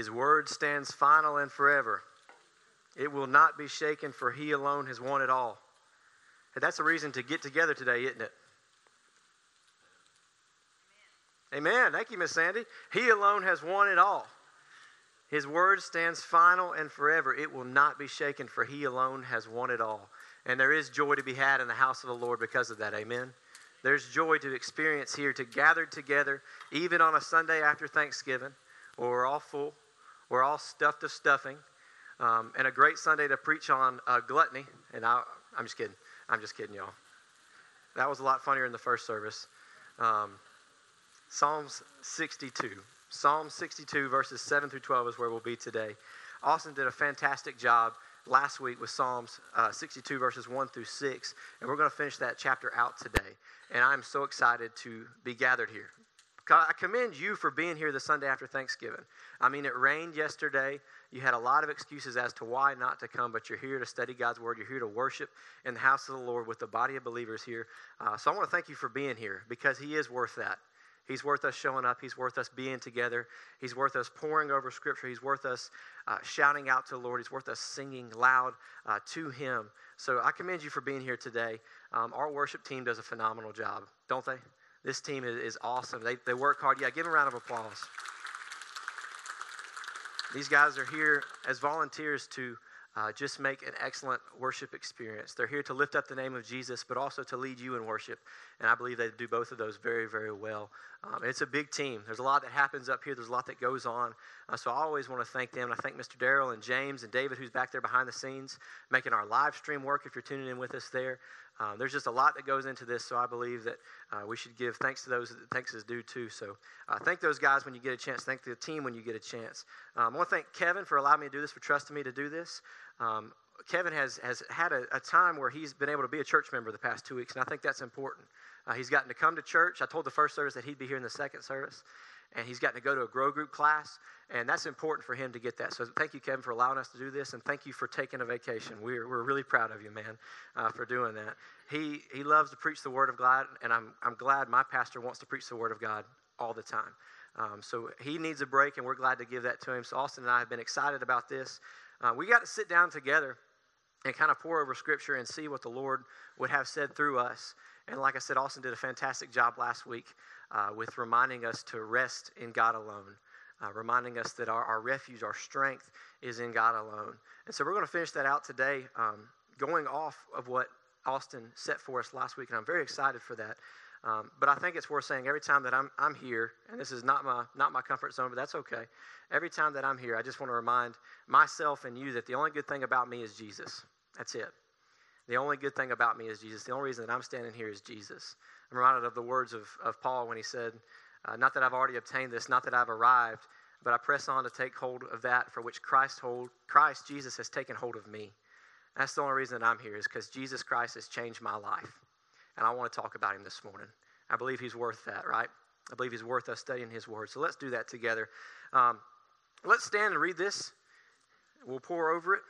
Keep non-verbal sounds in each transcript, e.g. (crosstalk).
His word stands final and forever. It will not be shaken, for He alone has won it all. And that's a reason to get together today, isn't it? Amen. Amen. Thank you, Miss Sandy. He alone has won it all. His word stands final and forever. It will not be shaken, for He alone has won it all. And there is joy to be had in the house of the Lord because of that. Amen. There's joy to experience here to gather together, even on a Sunday after Thanksgiving, where we're all full, we're all stuffed to stuffing, um, and a great Sunday to preach on uh, gluttony. And I, I'm just kidding. I'm just kidding, y'all. That was a lot funnier in the first service. Um, Psalms 62. Psalm 62, verses 7 through 12 is where we'll be today. Austin did a fantastic job last week with Psalms uh, 62, verses 1 through 6, and we're going to finish that chapter out today. And I'm so excited to be gathered here. I commend you for being here the Sunday after Thanksgiving. I mean, it rained yesterday. You had a lot of excuses as to why not to come, but you're here to study God's Word. You're here to worship in the house of the Lord with the body of believers here. Uh, so I want to thank you for being here because He is worth that. He's worth us showing up. He's worth us being together. He's worth us pouring over Scripture. He's worth us uh, shouting out to the Lord. He's worth us singing loud uh, to Him. So I commend you for being here today. Um, our worship team does a phenomenal job, don't they? This team is, is awesome. They, they work hard. Yeah, give them a round of applause. These guys are here as volunteers to uh, just make an excellent worship experience. They're here to lift up the name of Jesus, but also to lead you in worship. And I believe they do both of those very, very well. Um, it's a big team. There's a lot that happens up here, there's a lot that goes on. Uh, so I always want to thank them. And I thank Mr. Darrell and James and David, who's back there behind the scenes, making our live stream work if you're tuning in with us there. Um, there's just a lot that goes into this, so I believe that uh, we should give thanks to those that thanks is due to. So uh, thank those guys when you get a chance. Thank the team when you get a chance. Um, I want to thank Kevin for allowing me to do this, for trusting me to do this. Um, Kevin has, has had a, a, time where he's been able to be a church member the past two weeks, and I think that's important. Uh, he's gotten to come to church. I told the first service that he'd be here in the second service and he's gotten to go to a grow group class, and that's important for him to get that. So thank you, Kevin, for allowing us to do this, and thank you for taking a vacation. We're, we're really proud of you, man, uh, for doing that. He, he loves to preach the Word of God, and I'm, I'm glad my pastor wants to preach the Word of God all the time. Um, so he needs a break, and we're glad to give that to him. So Austin and I have been excited about this. Uh, we got to sit down together and kind of pour over Scripture and see what the Lord would have said through us. And like I said, Austin did a fantastic job last week uh, with reminding us to rest in God alone, uh, reminding us that our, our refuge, our strength is in God alone. And so we're going to finish that out today, um, going off of what Austin set for us last week, and I'm very excited for that. Um, but I think it's worth saying every time that I'm, I'm here, and this is not my, not my comfort zone, but that's okay. Every time that I'm here, I just want to remind myself and you that the only good thing about me is Jesus. That's it. The only good thing about me is Jesus. The only reason that I'm standing here is Jesus. I'm reminded of the words of, of Paul when he said, uh, Not that I've already obtained this, not that I've arrived, but I press on to take hold of that for which Christ, hold, Christ Jesus, has taken hold of me. That's the only reason that I'm here, is because Jesus Christ has changed my life. And I want to talk about him this morning. I believe he's worth that, right? I believe he's worth us studying his word. So let's do that together. Um, let's stand and read this. We'll pour over it.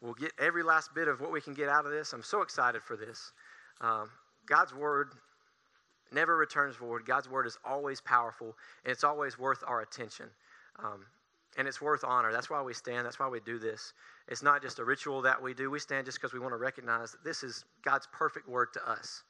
We'll get every last bit of what we can get out of this. I'm so excited for this. Um, God's word never returns void. God's word is always powerful, and it's always worth our attention. Um, and it's worth honor. That's why we stand. That's why we do this. It's not just a ritual that we do. We stand just because we want to recognize that this is God's perfect word to us.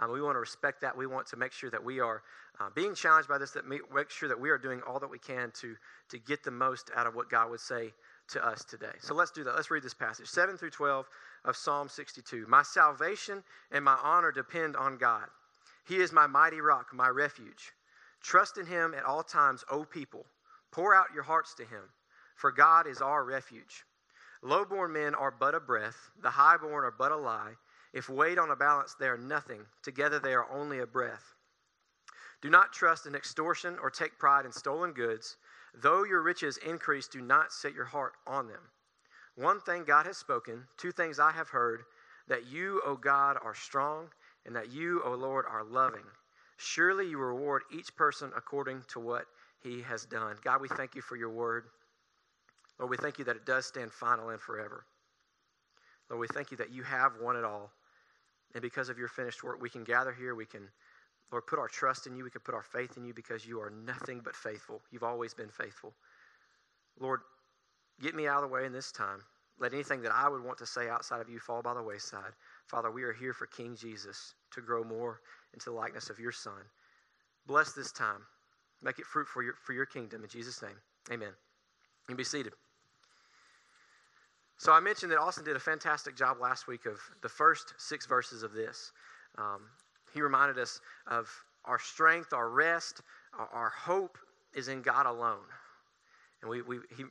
Um, we want to respect that. We want to make sure that we are uh, being challenged by this, that make sure that we are doing all that we can to, to get the most out of what God would say to us today. So let's do that. Let's read this passage 7 through 12 of Psalm 62. My salvation and my honor depend on God. He is my mighty rock, my refuge. Trust in him at all times, O people. Pour out your hearts to him, for God is our refuge. Low-born men are but a breath, the high-born are but a lie. If weighed on a balance, they are nothing. Together they are only a breath. Do not trust in extortion or take pride in stolen goods. Though your riches increase, do not set your heart on them. One thing God has spoken, two things I have heard that you, O God, are strong, and that you, O Lord, are loving. Surely you reward each person according to what he has done. God, we thank you for your word. Lord, we thank you that it does stand final and forever. Lord, we thank you that you have won it all. And because of your finished work, we can gather here, we can Lord, put our trust in you. We can put our faith in you because you are nothing but faithful. You've always been faithful. Lord, get me out of the way in this time. Let anything that I would want to say outside of you fall by the wayside. Father, we are here for King Jesus to grow more into the likeness of your Son. Bless this time. Make it fruit for your, for your kingdom. In Jesus' name, amen. You can be seated. So I mentioned that Austin did a fantastic job last week of the first six verses of this. Um, he reminded us of our strength, our rest, our, hope is in God alone. And we, we, he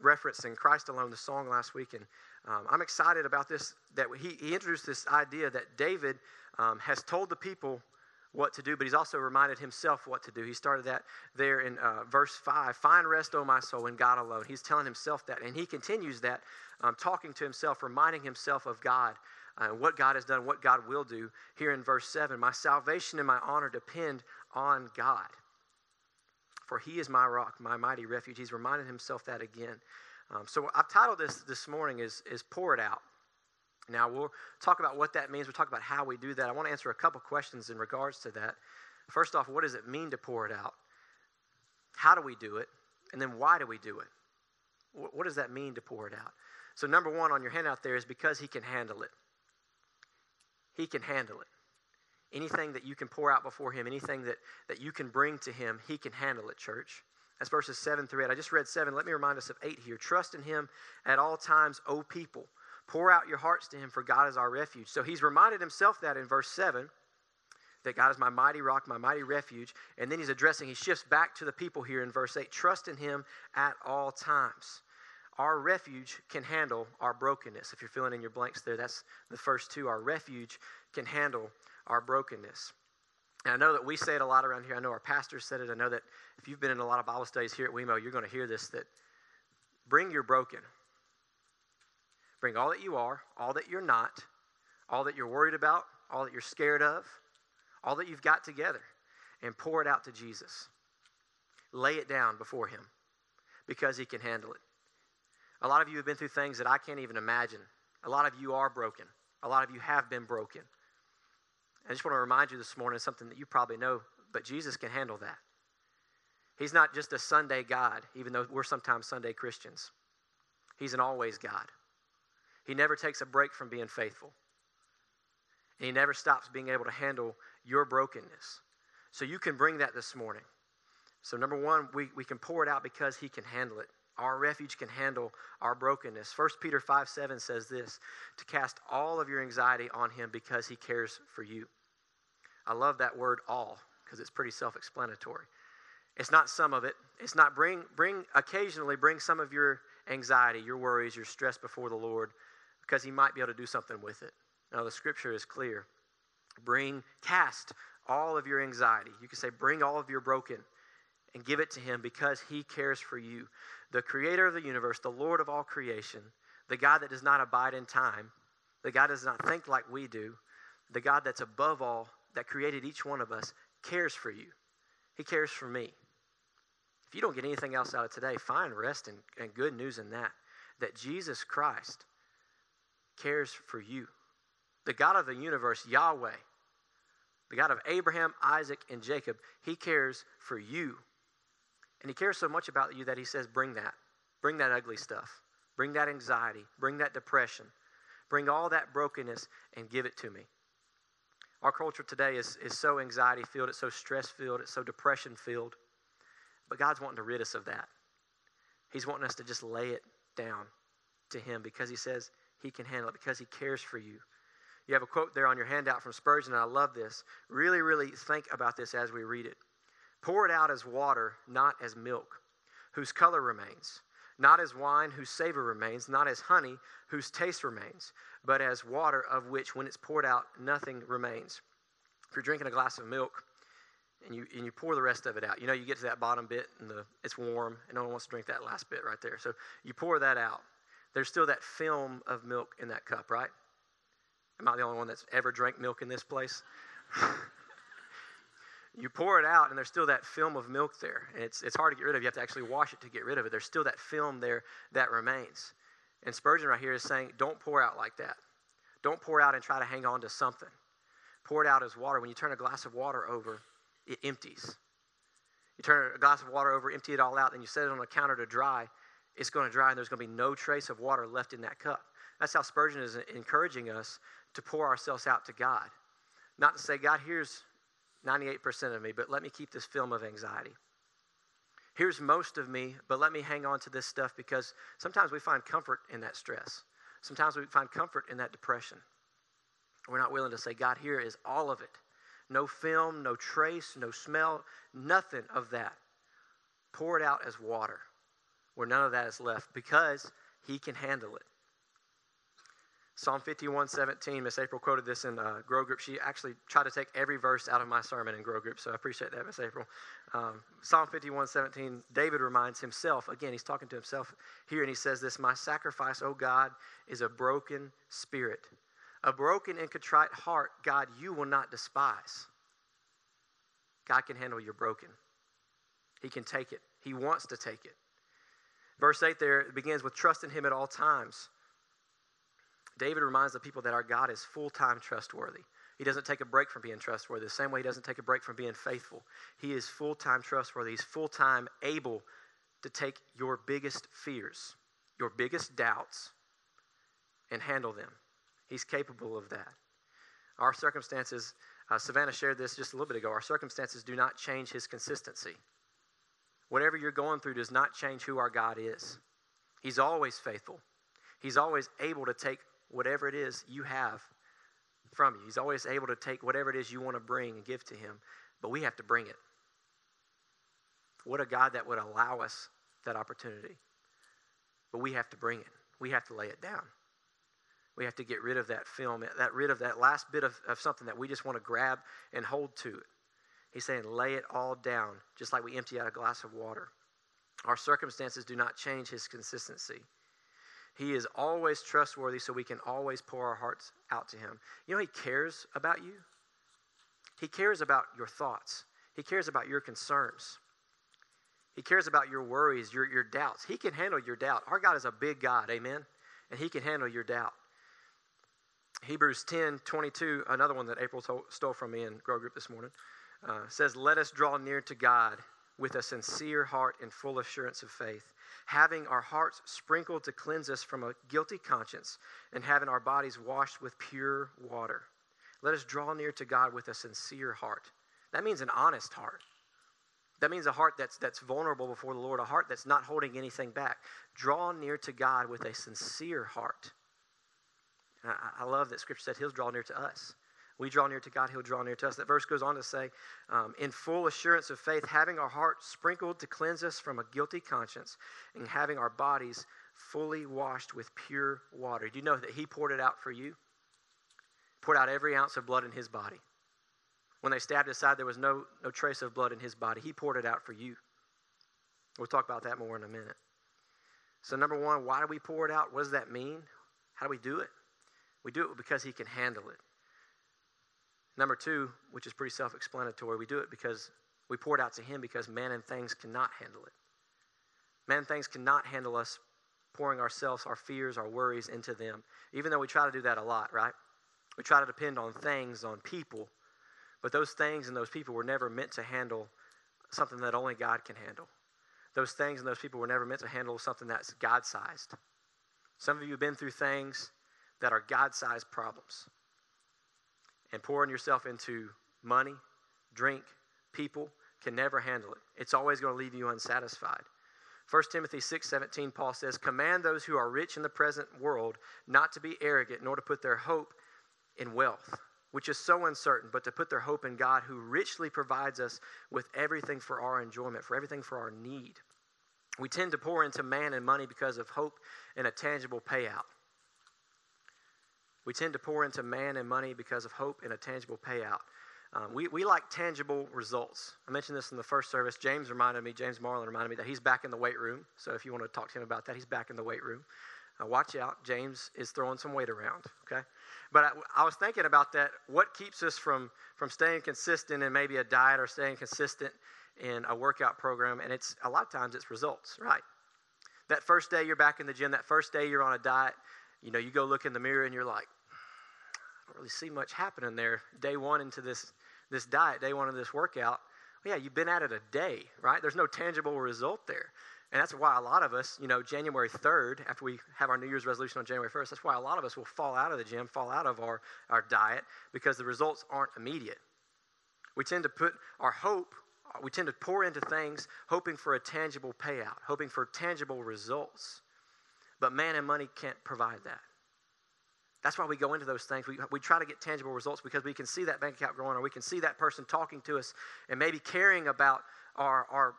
referenced in Christ Alone the song last week. And um, I'm excited about this, that he, he introduced this idea that David um, has told the people what to do, but he's also reminded himself what to do. He started that there in uh, verse 5 Find rest, O my soul, in God alone. He's telling himself that. And he continues that, um, talking to himself, reminding himself of God, uh, what God has done, what God will do. Here in verse 7 My salvation and my honor depend on God. For he is my rock, my mighty refuge. He's reminded himself that again. Um, so I've titled this this morning is, is Pour It Out. Now, we'll talk about what that means. We'll talk about how we do that. I want to answer a couple questions in regards to that. First off, what does it mean to pour it out? How do we do it? And then why do we do it? What does that mean to pour it out? So, number one on your handout there is because he can handle it. He can handle it. Anything that you can pour out before him, anything that, that you can bring to him, he can handle it, church. That's verses 7 through 8. I just read 7. Let me remind us of 8 here. Trust in him at all times, O people. Pour out your hearts to him, for God is our refuge. So he's reminded himself that in verse 7 that God is my mighty rock, my mighty refuge. And then he's addressing, he shifts back to the people here in verse 8 trust in him at all times. Our refuge can handle our brokenness. If you're filling in your blanks there, that's the first two. Our refuge can handle our brokenness. And I know that we say it a lot around here. I know our pastor said it. I know that if you've been in a lot of Bible studies here at WeMo, you're going to hear this that bring your broken. Bring all that you are, all that you're not, all that you're worried about, all that you're scared of, all that you've got together, and pour it out to Jesus. Lay it down before Him because He can handle it. A lot of you have been through things that I can't even imagine. A lot of you are broken. A lot of you have been broken. I just want to remind you this morning something that you probably know, but Jesus can handle that. He's not just a Sunday God, even though we're sometimes Sunday Christians. He's an always God. He never takes a break from being faithful. And he never stops being able to handle your brokenness. So you can bring that this morning. So, number one, we, we can pour it out because he can handle it. Our refuge can handle our brokenness. 1 Peter 5 7 says this to cast all of your anxiety on him because he cares for you. I love that word all because it's pretty self explanatory. It's not some of it. It's not bring, bring, occasionally bring some of your anxiety, your worries, your stress before the Lord because he might be able to do something with it. Now, the scripture is clear. Bring, cast all of your anxiety. You can say, bring all of your broken and give it to him because he cares for you. The creator of the universe, the Lord of all creation, the God that does not abide in time, the God that does not think like we do, the God that's above all, that created each one of us, cares for you. He cares for me. If you don't get anything else out of today, find rest and, and good news in that. That Jesus Christ cares for you. The God of the universe, Yahweh, the God of Abraham, Isaac, and Jacob, he cares for you. And he cares so much about you that he says, Bring that. Bring that ugly stuff. Bring that anxiety. Bring that depression. Bring all that brokenness and give it to me. Our culture today is, is so anxiety filled, it's so stress filled, it's so depression filled. But God's wanting to rid us of that. He's wanting us to just lay it down to Him because He says, he can handle it because He cares for you. You have a quote there on your handout from Spurgeon, and I love this. Really, really think about this as we read it. Pour it out as water, not as milk, whose color remains, not as wine, whose savor remains, not as honey, whose taste remains, but as water of which, when it's poured out, nothing remains. If you're drinking a glass of milk, and you, and you pour the rest of it out. You know, you get to that bottom bit and the, it's warm, and no one wants to drink that last bit right there. So you pour that out there's still that film of milk in that cup, right? Am I the only one that's ever drank milk in this place? (laughs) you pour it out, and there's still that film of milk there. And it's, it's hard to get rid of. You have to actually wash it to get rid of it. There's still that film there that remains. And Spurgeon right here is saying, don't pour out like that. Don't pour out and try to hang on to something. Pour it out as water. When you turn a glass of water over, it empties. You turn a glass of water over, empty it all out, then you set it on a counter to dry, it's going to dry and there's going to be no trace of water left in that cup. That's how Spurgeon is encouraging us to pour ourselves out to God. Not to say, God, here's 98% of me, but let me keep this film of anxiety. Here's most of me, but let me hang on to this stuff because sometimes we find comfort in that stress. Sometimes we find comfort in that depression. We're not willing to say, God, here is all of it. No film, no trace, no smell, nothing of that. Pour it out as water where none of that is left because He can handle it. Psalm 51, 17, Miss April quoted this in uh, Grow Group. She actually tried to take every verse out of my sermon in Grow Group, so I appreciate that, Miss April. Um, Psalm 51, 17, David reminds himself, again, he's talking to himself here, and he says this My sacrifice, O God, is a broken spirit. A broken and contrite heart, God, you will not despise. God can handle your broken. He can take it. He wants to take it. Verse 8 there begins with trust in Him at all times. David reminds the people that our God is full time trustworthy. He doesn't take a break from being trustworthy. The same way he doesn't take a break from being faithful. He is full time trustworthy. He's full time able to take your biggest fears, your biggest doubts, and handle them. He's capable of that. Our circumstances, uh, Savannah shared this just a little bit ago, our circumstances do not change his consistency. Whatever you're going through does not change who our God is. He's always faithful. He's always able to take whatever it is you have from you. He's always able to take whatever it is you want to bring and give to Him, but we have to bring it. What a God that would allow us that opportunity. But we have to bring it, we have to lay it down. We have to get rid of that film, that rid of that last bit of, of something that we just want to grab and hold to it. He's saying, lay it all down, just like we empty out a glass of water. Our circumstances do not change his consistency. He is always trustworthy, so we can always pour our hearts out to Him. You know, He cares about you. He cares about your thoughts. He cares about your concerns. He cares about your worries, your, your doubts. He can handle your doubt. Our God is a big God, amen? And He can handle your doubt. Hebrews 10 22, another one that April stole from me in Grow Group this morning, uh, says, Let us draw near to God with a sincere heart and full assurance of faith having our hearts sprinkled to cleanse us from a guilty conscience, and having our bodies washed with pure water. Let us draw near to God with a sincere heart. That means an honest heart. That means a heart that's, that's vulnerable before the Lord, a heart that's not holding anything back. Draw near to God with a sincere heart. I, I love that Scripture said He'll draw near to us. We draw near to God, He'll draw near to us. That verse goes on to say, um, in full assurance of faith, having our hearts sprinkled to cleanse us from a guilty conscience, and having our bodies fully washed with pure water. Do you know that He poured it out for you? Poured out every ounce of blood in His body. When they stabbed his side, there was no, no trace of blood in His body. He poured it out for you. We'll talk about that more in a minute. So, number one, why do we pour it out? What does that mean? How do we do it? We do it because He can handle it. Number two, which is pretty self explanatory, we do it because we pour it out to Him because man and things cannot handle it. Man and things cannot handle us pouring ourselves, our fears, our worries into them, even though we try to do that a lot, right? We try to depend on things, on people, but those things and those people were never meant to handle something that only God can handle. Those things and those people were never meant to handle something that's God sized. Some of you have been through things that are God sized problems and pouring yourself into money, drink, people can never handle it. It's always going to leave you unsatisfied. 1 Timothy 6:17 Paul says, "Command those who are rich in the present world not to be arrogant nor to put their hope in wealth, which is so uncertain, but to put their hope in God who richly provides us with everything for our enjoyment, for everything for our need." We tend to pour into man and money because of hope and a tangible payout. We tend to pour into man and money because of hope and a tangible payout. Um, we, we like tangible results. I mentioned this in the first service. James reminded me, James Marlin reminded me that he's back in the weight room. So if you want to talk to him about that, he's back in the weight room. Uh, watch out, James is throwing some weight around, okay? But I, I, was thinking about that. What keeps us from, from staying consistent in maybe a diet or staying consistent in a workout program? And it's a lot of times it's results, right? That first day you're back in the gym, that first day you're on a diet, you know, you go look in the mirror and you're like, don't really see much happening there. Day one into this this diet, day one of this workout. Well, yeah, you've been at it a day, right? There's no tangible result there. And that's why a lot of us, you know, January 3rd, after we have our New Year's resolution on January 1st, that's why a lot of us will fall out of the gym, fall out of our, our diet, because the results aren't immediate. We tend to put our hope, we tend to pour into things hoping for a tangible payout, hoping for tangible results. But man and money can't provide that. That's why we go into those things. We, we try to get tangible results because we can see that bank account growing or we can see that person talking to us and maybe caring about our, our,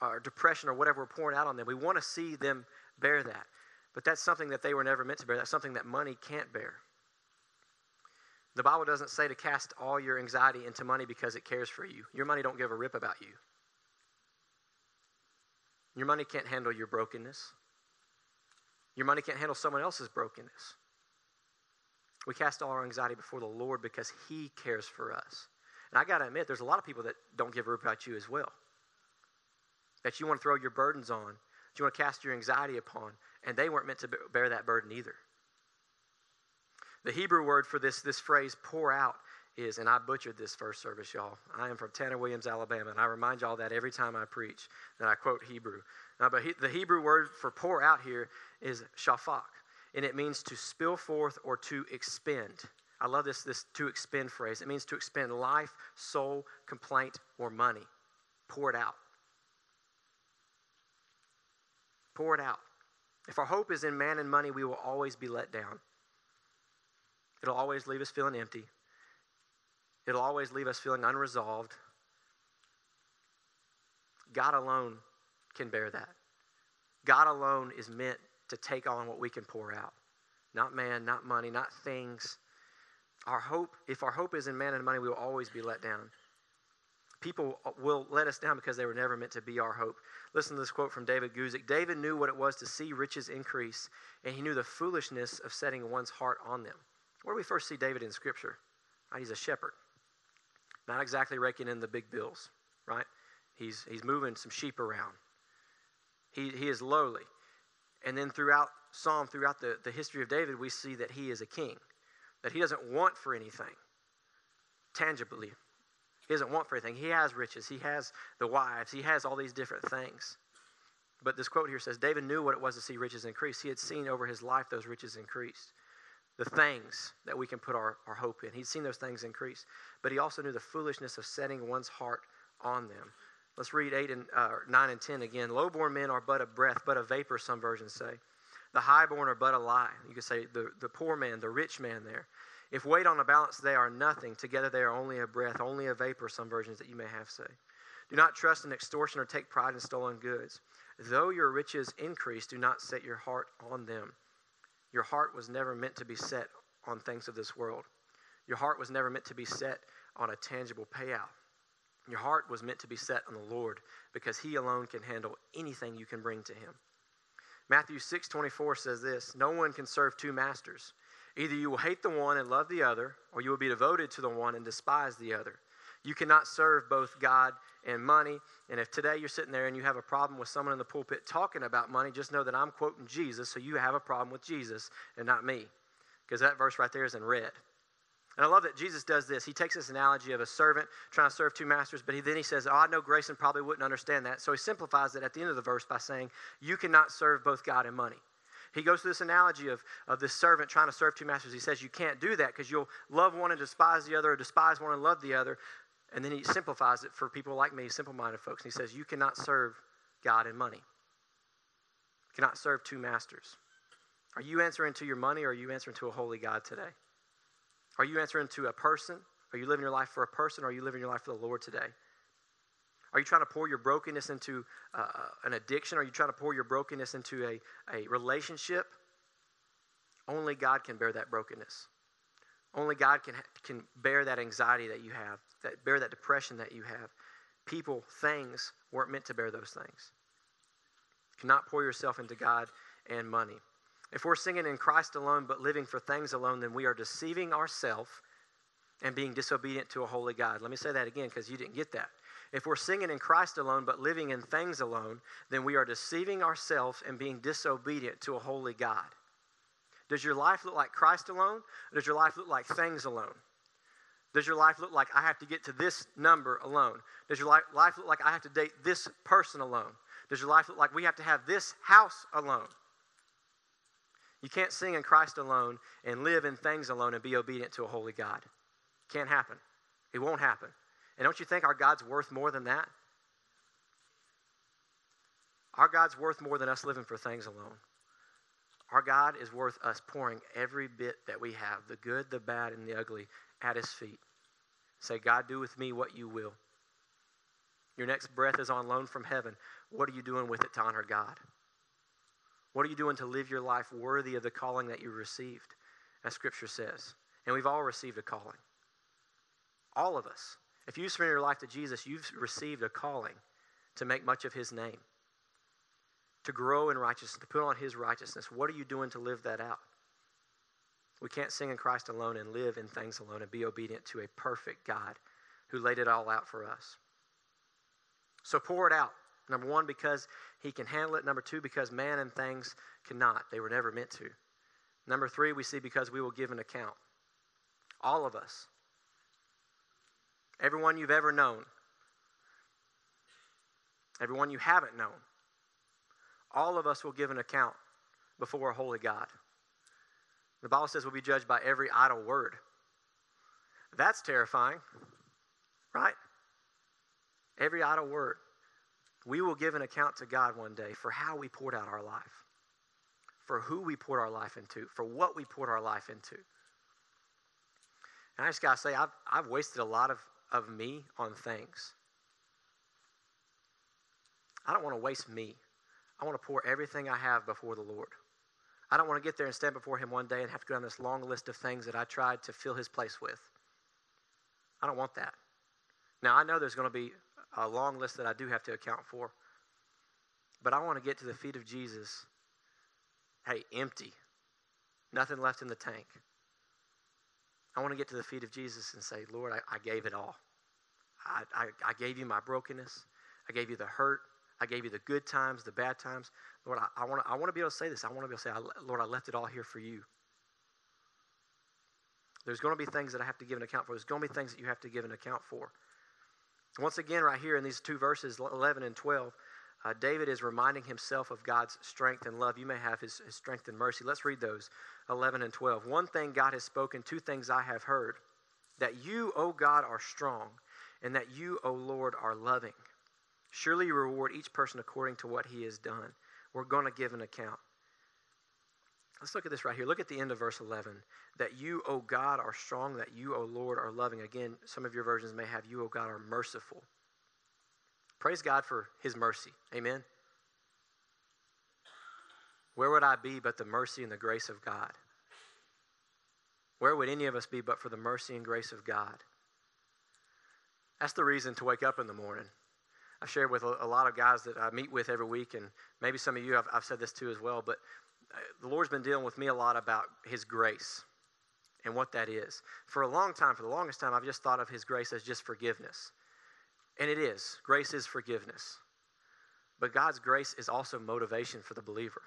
our depression or whatever we're pouring out on them. We want to see them bear that. But that's something that they were never meant to bear. That's something that money can't bear. The Bible doesn't say to cast all your anxiety into money because it cares for you. Your money don't give a rip about you. Your money can't handle your brokenness. Your money can't handle someone else's brokenness. We cast all our anxiety before the Lord because He cares for us. And I got to admit, there's a lot of people that don't give a rip about you as well. That you want to throw your burdens on, that you want to cast your anxiety upon, and they weren't meant to bear that burden either. The Hebrew word for this, this phrase, pour out, is, and I butchered this first service, y'all. I am from Tanner Williams, Alabama, and I remind y'all that every time I preach, that I quote Hebrew. Now, but he, the Hebrew word for pour out here is shafak, and it means to spill forth or to expend. I love this, this to expend phrase. It means to expend life, soul, complaint, or money. Pour it out. Pour it out. If our hope is in man and money, we will always be let down. It'll always leave us feeling empty. It'll always leave us feeling unresolved. God alone can bear that. God alone is meant to take on what we can pour out. Not man, not money, not things. Our hope, if our hope is in man and money, we will always be let down. People will let us down because they were never meant to be our hope. Listen to this quote from David Guzik. David knew what it was to see riches increase, and he knew the foolishness of setting one's heart on them. Where do we first see David in Scripture? Right, he's a shepherd. Not exactly raking in the big bills, right? He's, he's moving some sheep around. He, he is lowly. And then throughout Psalm, throughout the, the history of David, we see that he is a king, that he doesn't want for anything tangibly. He doesn't want for anything. He has riches, he has the wives, he has all these different things. But this quote here says David knew what it was to see riches increase. He had seen over his life those riches increased the things that we can put our, our hope in. He'd seen those things increase, but he also knew the foolishness of setting one's heart on them. Let's read 8 and uh, 9 and 10 again. Lowborn men are but a breath, but a vapor, some versions say. The highborn are but a lie. You could say the, the poor man, the rich man there. If weighed on a balance, they are nothing. Together they are only a breath, only a vapor, some versions that you may have say. Do not trust in extortion or take pride in stolen goods. Though your riches increase, do not set your heart on them. Your heart was never meant to be set on things of this world. Your heart was never meant to be set on a tangible payout. Your heart was meant to be set on the Lord because He alone can handle anything you can bring to Him. Matthew 6 24 says this No one can serve two masters. Either you will hate the one and love the other, or you will be devoted to the one and despise the other. You cannot serve both God and money. And if today you're sitting there and you have a problem with someone in the pulpit talking about money, just know that I'm quoting Jesus, so you have a problem with Jesus and not me. Because that verse right there is in red. And I love that Jesus does this. He takes this analogy of a servant trying to serve two masters, but he, then he says, Oh, I know Grayson probably wouldn't understand that. So he simplifies it at the end of the verse by saying, You cannot serve both God and money. He goes through this analogy of, of this servant trying to serve two masters. He says, You can't do that because you'll love one and despise the other, or despise one and love the other. And then he simplifies it for people like me, simple minded folks. And he says, You cannot serve God and money. You cannot serve two masters. Are you answering to your money or are you answering to a holy God today? Are you answering to a person? Are you living your life for a person are you living your life for the Lord today? Are you trying to pour your brokenness into uh, an addiction? Are you trying to pour your brokenness into a, a relationship? Only God can bear that brokenness. Only God can, can bear that anxiety that you have, that bear that depression that you have. People, things weren't meant to bear those things. You cannot pour yourself into God and money. If we're singing in Christ alone but living for things alone, then we are deceiving ourselves and being disobedient to a holy God. Let me say that again because you didn't get that. If we're singing in Christ alone but living in things alone, then we are deceiving ourselves and being disobedient to a holy God. Does your life look like Christ alone? Does your life look like things alone? Does your life look like I have to get to this number alone? Does your life look like I have to date this person alone? Does your life look like we have to have this house alone? You can't sing in Christ alone and live in things alone and be obedient to a holy God. Can't happen. It won't happen. And don't you think our God's worth more than that? Our God's worth more than us living for things alone. Our God is worth us pouring every bit that we have, the good, the bad, and the ugly, at His feet. Say, God, do with me what you will. Your next breath is on loan from heaven. What are you doing with it to honor God? What are you doing to live your life worthy of the calling that you received, as Scripture says? And we've all received a calling. All of us. If you surrender your life to Jesus, you've received a calling to make much of His name, to grow in righteousness, to put on His righteousness. What are you doing to live that out? We can't sing in Christ alone and live in things alone and be obedient to a perfect God who laid it all out for us. So pour it out. Number one, because he can handle it. Number two, because man and things cannot. They were never meant to. Number three, we see because we will give an account. All of us. Everyone you've ever known. Everyone you haven't known. All of us will give an account before a holy God. The Bible says we'll be judged by every idle word. That's terrifying, right? Every idle word. We will give an account to God one day for how we poured out our life, for who we poured our life into, for what we poured our life into. And I just got to say, I've, I've wasted a lot of, of me on things. I don't want to waste me. I want to pour everything I have before the Lord. I don't want to get there and stand before Him one day and have to go down this long list of things that I tried to fill His place with. I don't want that. Now, I know there's going to be a long list that I do have to account for. But I want to get to the feet of Jesus, hey, empty, nothing left in the tank. I want to get to the feet of Jesus and say, Lord, I, I gave it all. I, I, I, gave you my brokenness. I gave you the hurt. I gave you the good times, the bad times. Lord, I, I want to be able to say this. I want to be able to say, Lord, I left it all here for you. There's going to be things that I have to give an account for. There's going to be things that you have to give an account for. Once again, right here in these two verses, 11 and 12, uh, David is reminding himself of God's strength and love. You may have his, his strength and mercy. Let's read those 11 and 12. One thing God has spoken, two things I have heard that you, O God, are strong, and that you, O Lord, are loving. Surely you reward each person according to what he has done. We're going to give an account. Let's look at this right here. Look at the end of verse 11. That you, O God, are strong, that you, O Lord, are loving. Again, some of your versions may have you, O God, are merciful. Praise God for his mercy. Amen. Where would I be but the mercy and the grace of God? Where would any of us be but for the mercy and grace of God? That's the reason to wake up in the morning. I share with a, lot of guys that I meet with every week, and maybe some of you, I've, I've said this too as well, but the Lord's been dealing with me a lot about His grace and what that is. For a long time, for the longest time, I've just thought of His grace as just forgiveness. And it is. Grace is forgiveness. But God's grace is also motivation for the believer.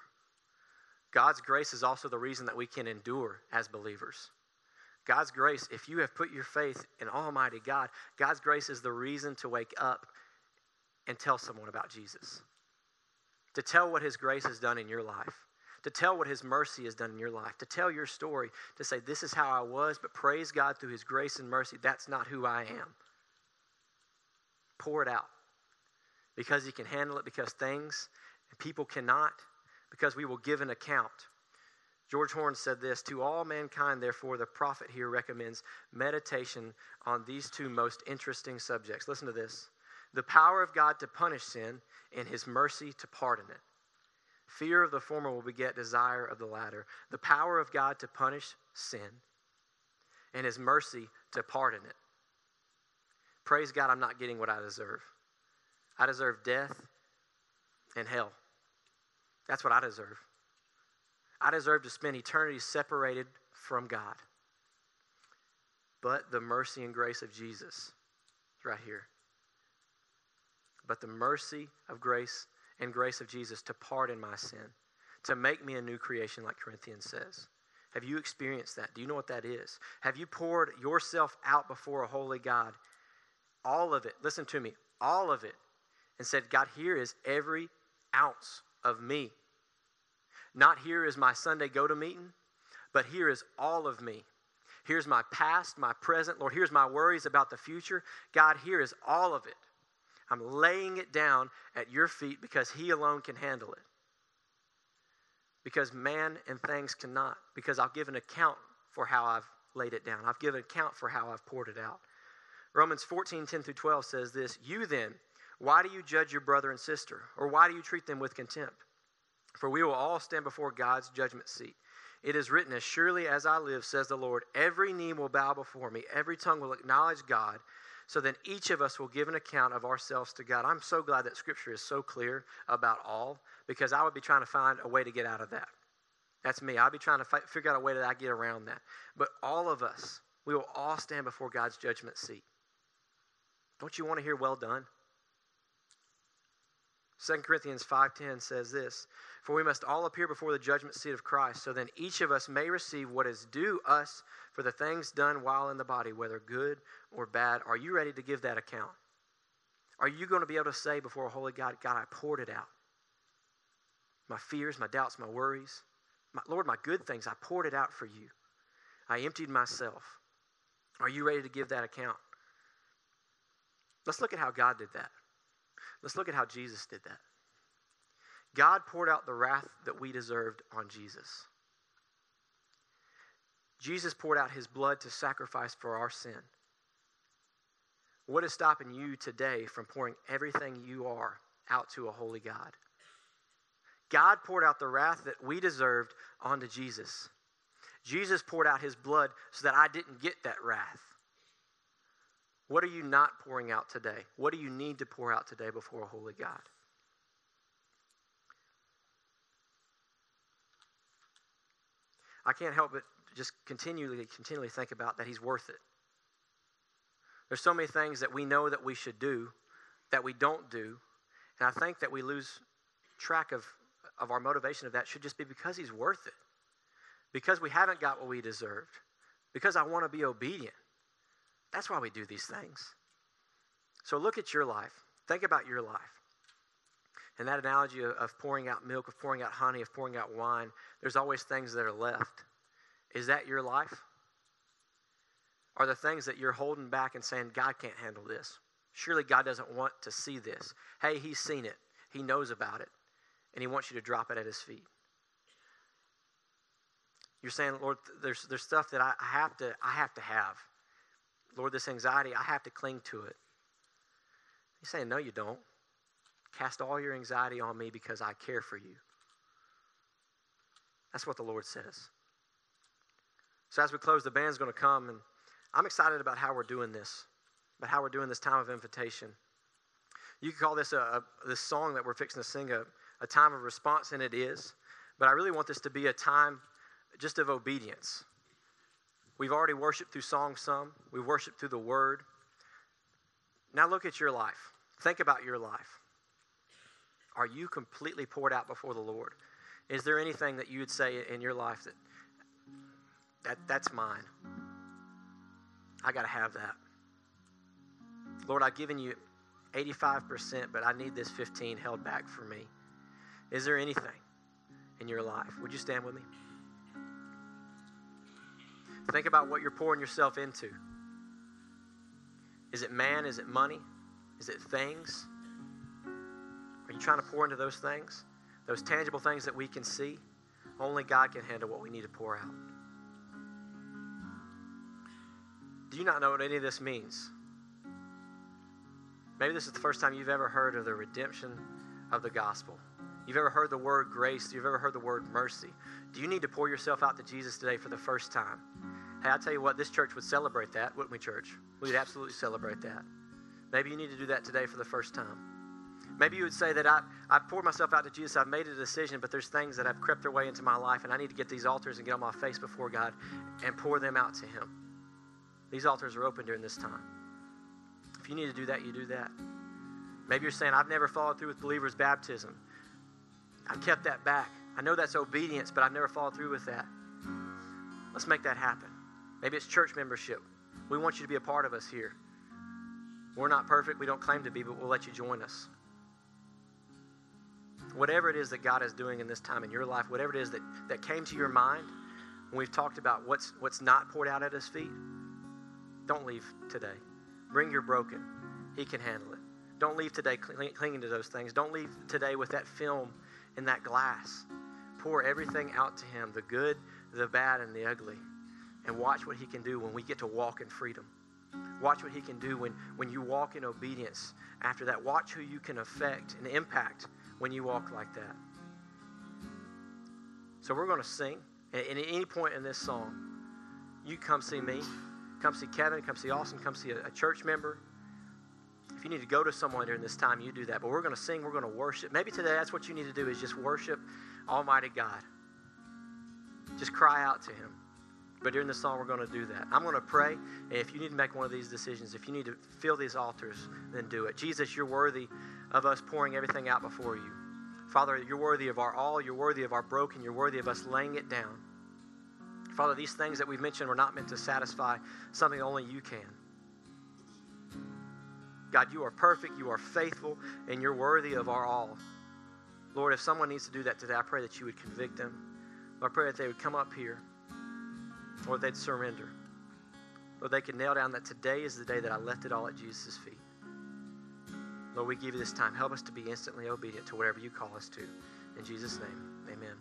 God's grace is also the reason that we can endure as believers. God's grace, if you have put your faith in Almighty God, God's grace is the reason to wake up and tell someone about Jesus, to tell what His grace has done in your life to tell what His mercy has done in your life, to tell your story, to say, This is how I was, but praise God through His grace and mercy, that's not who I am. Pour it out because He can handle it, because things and people cannot, because we will give an account. George Horne said this To all mankind, therefore, the prophet here recommends meditation on these two most interesting subjects. Listen to this the power of God to punish sin and his mercy to pardon it. Fear of the former will beget desire of the latter. The power of God to punish sin and his mercy to pardon it. Praise God, I'm not getting what I deserve. I deserve death and hell. That's what I deserve. I deserve to spend eternity separated from God. But the mercy and grace of Jesus is right here. But the mercy of grace and grace of Jesus to pardon my sin, to make me a new creation, like Corinthians says. Have you experienced that? Do you know what that is? Have you poured yourself out before a holy God? All of it, listen to me, all of it, and said, God, here is every ounce of me. Not here is my Sunday go to meeting, but here is all of me. Here's my past, my present. Lord, here's my worries about the future. God, here is all of it. I'm laying it down at your feet because He alone can handle it. Because man and things cannot. Because I'll give an account for how I've laid it down. I've given account for how I've poured it out. Romans 14, 10 through 12 says this You then, why do you judge your brother and sister? Or why do you treat them with contempt? For we will all stand before God's judgment seat. It is written, As surely as I live, says the Lord, every knee will bow before me, every tongue will acknowledge God. So then each of us will give an account of ourselves to God. I'm so glad that Scripture is so clear about all because I would be trying to find a way to get out of that. That's me. I'd be trying to fi- figure out a way that I get around that. But all of us, we will all stand before God's judgment seat. Don't you want to hear well done? 2 Corinthians 5:10 says this, "For we must all appear before the judgment seat of Christ, so then each of us may receive what is due us for the things done while in the body, whether good or bad." Are you ready to give that account? Are you going to be able to say before a holy God, God, I poured it out. My fears, my doubts, my worries, my, Lord, my good things, I poured it out for you. I emptied myself. Are you ready to give that account? Let's look at how God did that. Let's look at how Jesus did that. God poured out the wrath that we deserved on Jesus. Jesus poured out his blood to sacrifice for our sin. What is stopping you today from pouring everything you are out to a holy God? God poured out the wrath that we deserved onto Jesus. Jesus poured out his blood so that I didn't get that wrath. What are you not pouring out today? What do you need to pour out today before a holy God? I can't help but just continually, continually think about that He's worth it. There's so many things that we know that we should do that we don't do. And I think that we lose track of, of our motivation of that should just be because He's worth it. Because we haven't got what we deserved. Because I want to be obedient. That's why we do these things. So look at your life. Think about your life. And that analogy of, of pouring out milk, of pouring out honey, of pouring out wine, there's always things that are left. Is that your life? Are the things that you're holding back and saying, God can't handle this? Surely God doesn't want to see this. Hey, He's seen it, He knows about it, and He wants you to drop it at His feet. You're saying, Lord, there's, there's stuff that I, have to I have to have. Lord, this anxiety, I have to cling to it. He's saying, No, you don't. Cast all your anxiety on me because I care for you. That's what the Lord says. So as we close, the band's going to come, and I'm excited about how we're doing this, about how we're doing this time of invitation. You could call this a, a this song that we're fixing to sing a, a time of response, and it is. But I really want this to be a time just of obedience. We've already worshiped through song some. We've worshiped through the word. Now look at your life. Think about your life. Are you completely poured out before the Lord? Is there anything that you would say in your life that, that that's mine? I got to have that. Lord, I've given you 85%, but I need this 15 held back for me. Is there anything in your life? Would you stand with me? Think about what you're pouring yourself into. Is it man? Is it money? Is it things? Are you trying to pour into those things? Those tangible things that we can see? Only God can handle what we need to pour out. Do you not know what any of this means? Maybe this is the first time you've ever heard of the redemption of the gospel. You've ever heard the word grace. You've ever heard the word mercy. Do you need to pour yourself out to Jesus today for the first time? Hey, I'll tell you what, this church would celebrate that, wouldn't we, church? We'd absolutely celebrate that. Maybe you need to do that today for the first time. Maybe you would say that I, I poured myself out to Jesus, I've made a decision, but there's things that have crept their way into my life, and I need to get these altars and get on my face before God and pour them out to Him. These altars are open during this time. If you need to do that, you do that. Maybe you're saying, I've never followed through with believers' baptism. I've kept that back. I know that's obedience, but I've never followed through with that. Let's make that happen. Maybe it's church membership. We want you to be a part of us here. We're not perfect. We don't claim to be, but we'll let you join us. whatever it is that God is doing in this time in your life, whatever it is that, that came to your mind when we've talked about what's, what's not poured out at his feet, don't leave today. Bring your broken. He can handle it. Don't leave today clinging to those things. Don't leave today with that film in that glass. Pour everything out to him the good, the bad, and the ugly. And watch what he can do when we get to walk in freedom. Watch what he can do when, when you walk in obedience after that. Watch who you can affect and impact when you walk like that. So we're going to sing. And at any point in this song, you come see me, come see Kevin, come see Austin, come see a, a church member. If you need to go to someone during this time, you do that. But we're going to sing, we're going to worship. Maybe today that's what you need to do is just worship Almighty God. Just cry out to Him. But during the song, we're going to do that. I'm going to pray. And if you need to make one of these decisions, if you need to fill these altars, then do it. Jesus, you're worthy of us pouring everything out before you. Father, you're worthy of our all. You're worthy of our broken. You're worthy of us laying it down. Father, these things that we've mentioned were not meant to satisfy something only you can. God, you are perfect, you are faithful, and you're worthy of our all. Lord, if someone needs to do that today, I pray that you would convict them. I pray that they would come up here or they'd surrender. Or they could nail down that today is the day that I left it all at Jesus' feet. Lord, we give you this time. Help us to be instantly obedient to whatever you call us to. In Jesus' name, amen.